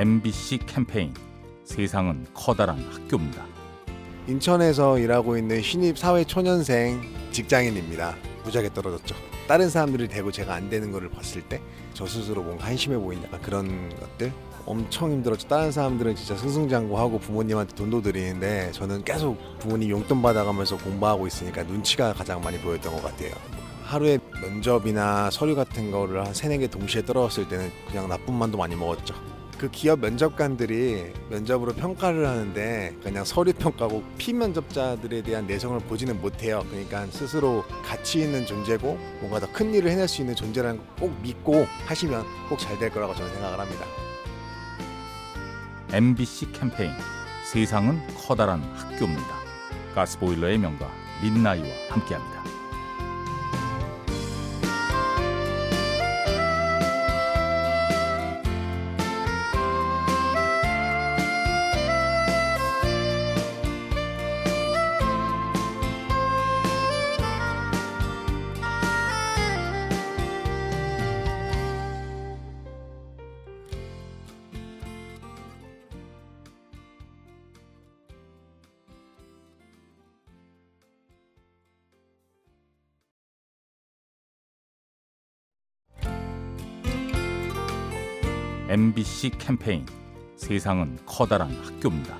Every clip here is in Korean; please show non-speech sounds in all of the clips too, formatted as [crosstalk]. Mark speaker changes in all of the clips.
Speaker 1: MBC 캠페인 세상은 커다란 학교입니다.
Speaker 2: 인천에서 일하고 있는 신입 사회 초년생 직장인입니다. 무지하게 떨어졌죠. 다른 사람들이 되고 제가 안 되는 거를 봤을 때 저 스스로 뭔가 한심해 약간 그런 것들 엄청 힘들었죠. 다른 사람들은 진짜 승승장구하고 부모님한테 돈도 드리는데 저는 계속 부모님 용돈 받아가면서 공부하고 있으니까 눈치가 가장 많이 보였던 것 같아요. 하루에 면접이나 서류 같은 거를 한 세네 개 동시에 떨어졌을 때는 그냥 나쁜 만도 많이 먹었죠. 그 기업 면접관들이 면접으로 평가를 하는데 그냥 서류 평가고 피면접자들에 대한 내성을 보지는 못해요. 그러니까 스스로 가치 있는 존재고 뭔가 더 큰 일을 해낼 수 있는 존재라는 걸 꼭 믿고 하시면 꼭 잘 될 거라고 저는 생각을 합니다.
Speaker 1: MBC 캠페인 세상은 커다란 학교입니다. 가스보일러의 명가 민나이와 함께합니다. MBC 캠페인 세상은 커다란 학교입니다.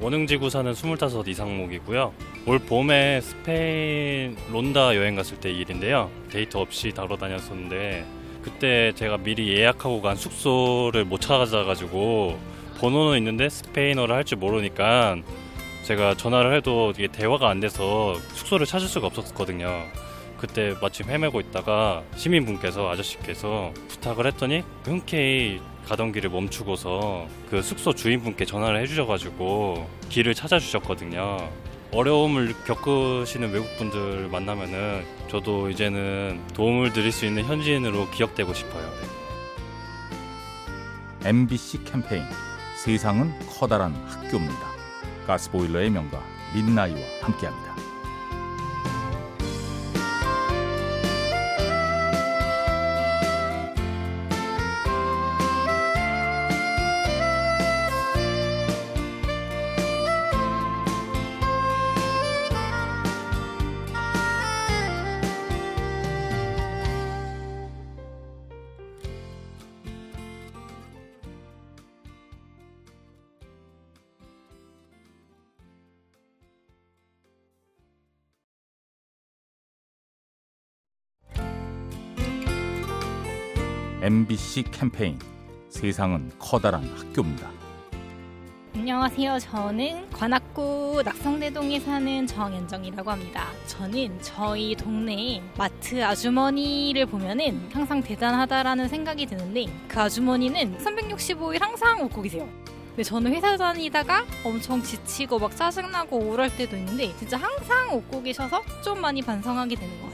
Speaker 3: 원흥지구 사는 25 이상목이고요. 올 봄에 스페인 론다 여행 갔을 때 일인데요. 데이터 없이 다러 다녔었는데 그때 제가 미리 예약하고 간 숙소를 못 찾아가지고 번호는 있는데 스페인어를 할 줄 모르니까 제가 전화를 해도 이게 대화가 안 돼서 숙소를 찾을 수가 없었거든요. 그때 마침 헤매고 있다가 시민분께서 아저씨께서 부탁을 했더니 흔쾌히 가던 길을 멈추고서 그 숙소 주인분께 전화를 해주셔가지고 길을 찾아주셨거든요. 어려움을 겪으시는 외국분들 만나면은 저도 이제는 도움을 드릴 수 있는 현지인으로 기억되고 싶어요.
Speaker 1: MBC 캠페인 세상은 커다란 학교입니다. 가스보일러의 명가 민나이와 함께합니다. MBC 캠페인 세상은 커다란 학교입니다.
Speaker 4: 안녕하세요. 저는 관악구 낙성대동에 사는 정연정이라고 합니다. 저는 저희 동네에 마트 아주머니를 보면은 항상 대단하다라는 생각이 드는데 그 아주머니는 365일 항상 웃고 계세요. 근데 저는 회사 다니다가 엄청 지치고 막 짜증나고 우울할 때도 있는데 진짜 항상 웃고 계셔서 좀 많이 반성하게 되는 것같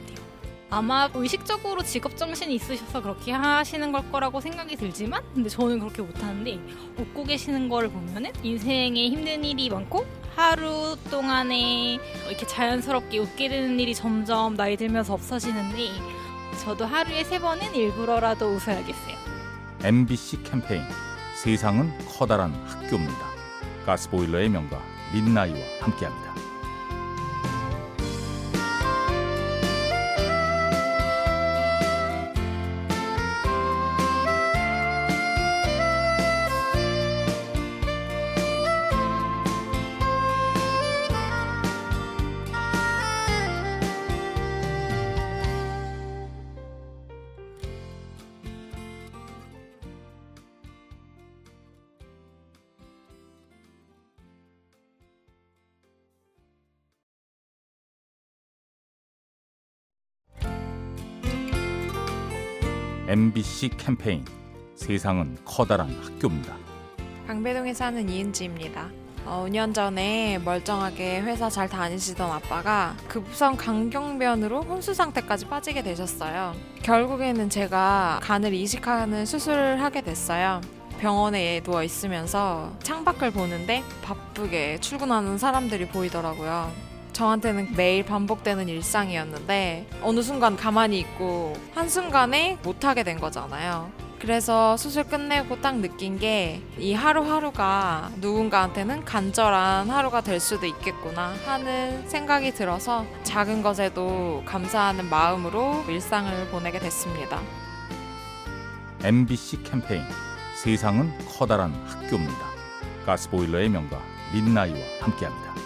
Speaker 4: 아마 의식적으로 직업 정신이 있으셔서 그렇게 하시는 걸 거라고 생각이 들지만 근데 저는 그렇게 못하는데 웃고 계시는 거를 보면은 인생에 힘든 일이 많고 하루 동안에 이렇게 자연스럽게 웃게 되는 일이 점점 나이 들면서 없어지는데 저도 하루에 세 번은 일부러라도 웃어야겠어요.
Speaker 1: MBC 캠페인 세상은 커다란 학교입니다. 가스보일러의 명가 민나이와 함께합니다. MBC 캠페인 세상은 커다란 학교입니다.
Speaker 5: 강배동에 사는 이은지입니다. 어, 5년 전에 멀쩡하게 회사 잘 다니시던 아빠가 급성 강경변으로 혼수 상태까지 빠지게 되셨어요. 결국에는 제가 간을 이식하는 수술을 하게 됐어요. 병원에 누워 있으면서 창밖을 보는데 바쁘게 출근하는 사람들이 보이더라고요. 저한테는 매일 반복되는 일상이었는데 어느 순간 가만히 있고 한순간에 못하게 된 거잖아요. 그래서 수술 끝내고 딱 느낀 게 이 하루하루가 누군가한테는 간절한 하루가 될 수도 있겠구나 하는 생각이 들어서 작은 것에도 감사하는 마음으로 일상을 보내게 됐습니다.
Speaker 1: MBC 캠페인 세상은 커다란 학교입니다. 가스보일러의 명가 민나이와 함께합니다.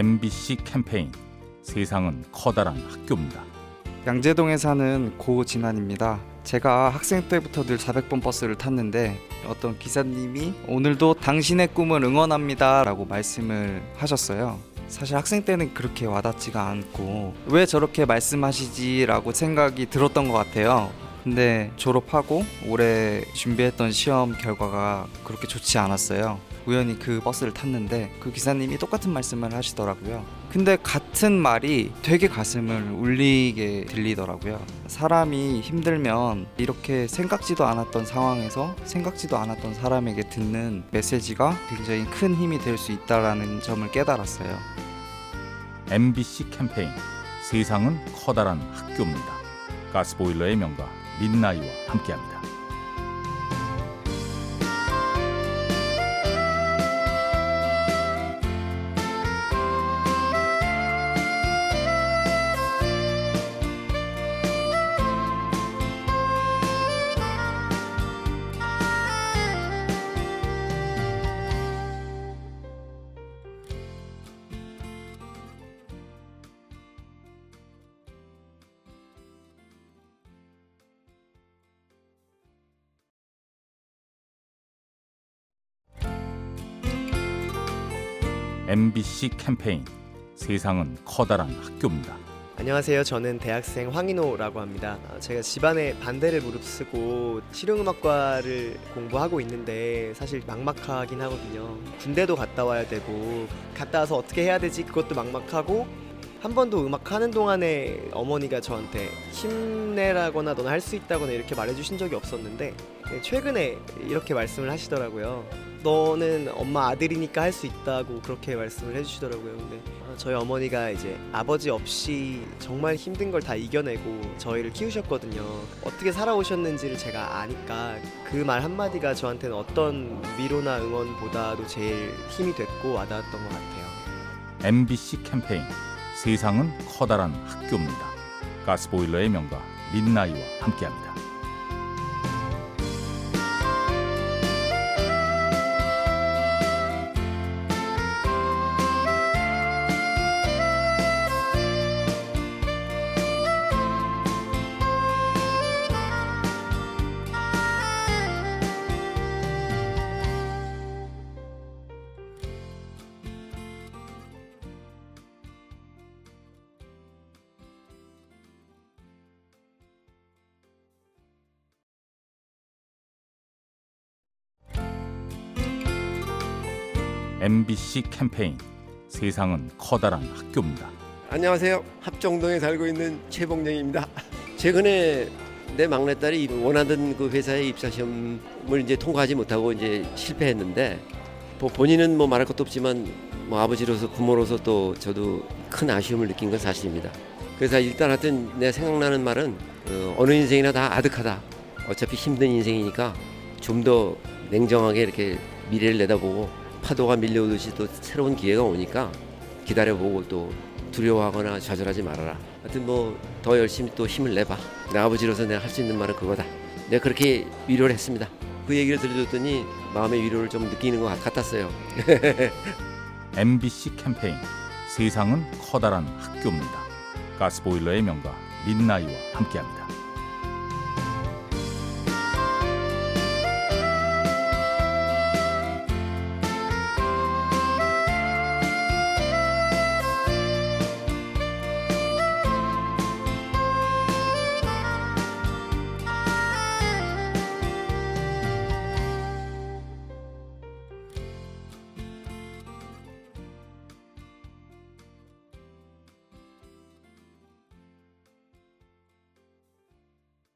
Speaker 1: MBC 캠페인 세상은 커다란 학교입니다.
Speaker 6: 양재동에 사는 고진환입니다. 제가 학생 때부터 늘 400번 버스를 탔는데 어떤 기사님이 오늘도 당신의 꿈을 응원합니다 라고 말씀을 하셨어요. 사실 학생 때는 그렇게 와닿지가 않고 왜 저렇게 말씀하시지 라고 생각이 들었던 것 같아요. 근데 졸업하고 올해 준비했던 시험 결과가 그렇게 좋지 않았어요. 우연히 그 버스를 탔는데 그 기사님이 똑같은 말씀을 하시더라고요. 근데 같은 말이 되게 가슴을 울리게 들리더라고요. 사람이 힘들면 이렇게 생각지도 않았던 상황에서 생각지도 않았던 사람에게 듣는 메시지가 굉장히 큰 힘이 될 수 있다라는 점을 깨달았어요.
Speaker 1: MBC 캠페인 세상은 커다란 학교입니다. 가스보일러의 명가 민나이와 함께합니다. MBC 캠페인 세상은 커다란 학교입니다.
Speaker 7: 안녕하세요. 저는 대학생 황인호라고 합니다. 아, 제가 집안에 반대를 무릅쓰고 실용음악과를 공부하고 있는데 사실 막막하긴 하거든요. 군대도 갔다 와야 되고 갔다 와서 어떻게 해야 되지 그것도 막막하고 한 번도 음악 하는 동안에 어머니가 저한테 힘내라거나 너는 할수 있다거나 이렇게 말해주신 적이 없었는데 네, 최근에 이렇게 말씀을 하시더라고요. 너는 엄마 아들이니까 할 수 있다고 그렇게 말씀을 해주시더라고요. 근데 어, 저희 어머니가 이제 아버지 없이 정말 힘든 걸 다 이겨내고 저희를 키우셨거든요. 어떻게 살아오셨는지를 제가 아니까 그 말 한마디가 저한테는 어떤 위로나 응원보다도 제일 힘이 됐고 와닿았던 것 같아요.
Speaker 1: MBC 캠페인 세상은 커다란 학교입니다. 가스보일러의 명가 민나이와 함께합니다. MBC 캠페인 세상은 커다란 학교입니다.
Speaker 8: 안녕하세요. 합정동에 살고 있는 최봉정입니다. 최근에 내 막내딸이 원하던 그 회사의 입사 시험을 이제 통과하지 못하고 이제 실패했는데 뭐 본인은 뭐 말할 것도 없지만 뭐 아버지로서 부모로서 또 저도 큰 아쉬움을 느낀 건 사실입니다. 그래서 일단 하여튼 내 생각나는 말은 어, 어느 인생이나 다 아득하다. 어차피 힘든 인생이니까 좀 더 냉정하게 이렇게 미래를 내다보고 파도가 밀려오듯이 또 새로운 기회가 오니까 기다려보고 또 두려워하거나 좌절하지 말아라. 하여튼 뭐 더 열심히 또 힘을 내봐. 내 아버지로서 내가 할 수 있는 말은 그거다. 내가 그렇게 위로를 했습니다. 그 얘기를 들려줬더니 마음의 위로를 좀 느끼는 것 같았어요. [laughs]
Speaker 1: MBC 캠페인 세상은 커다란 학교입니다. 가스보일러의 명가 민나이와 함께합니다.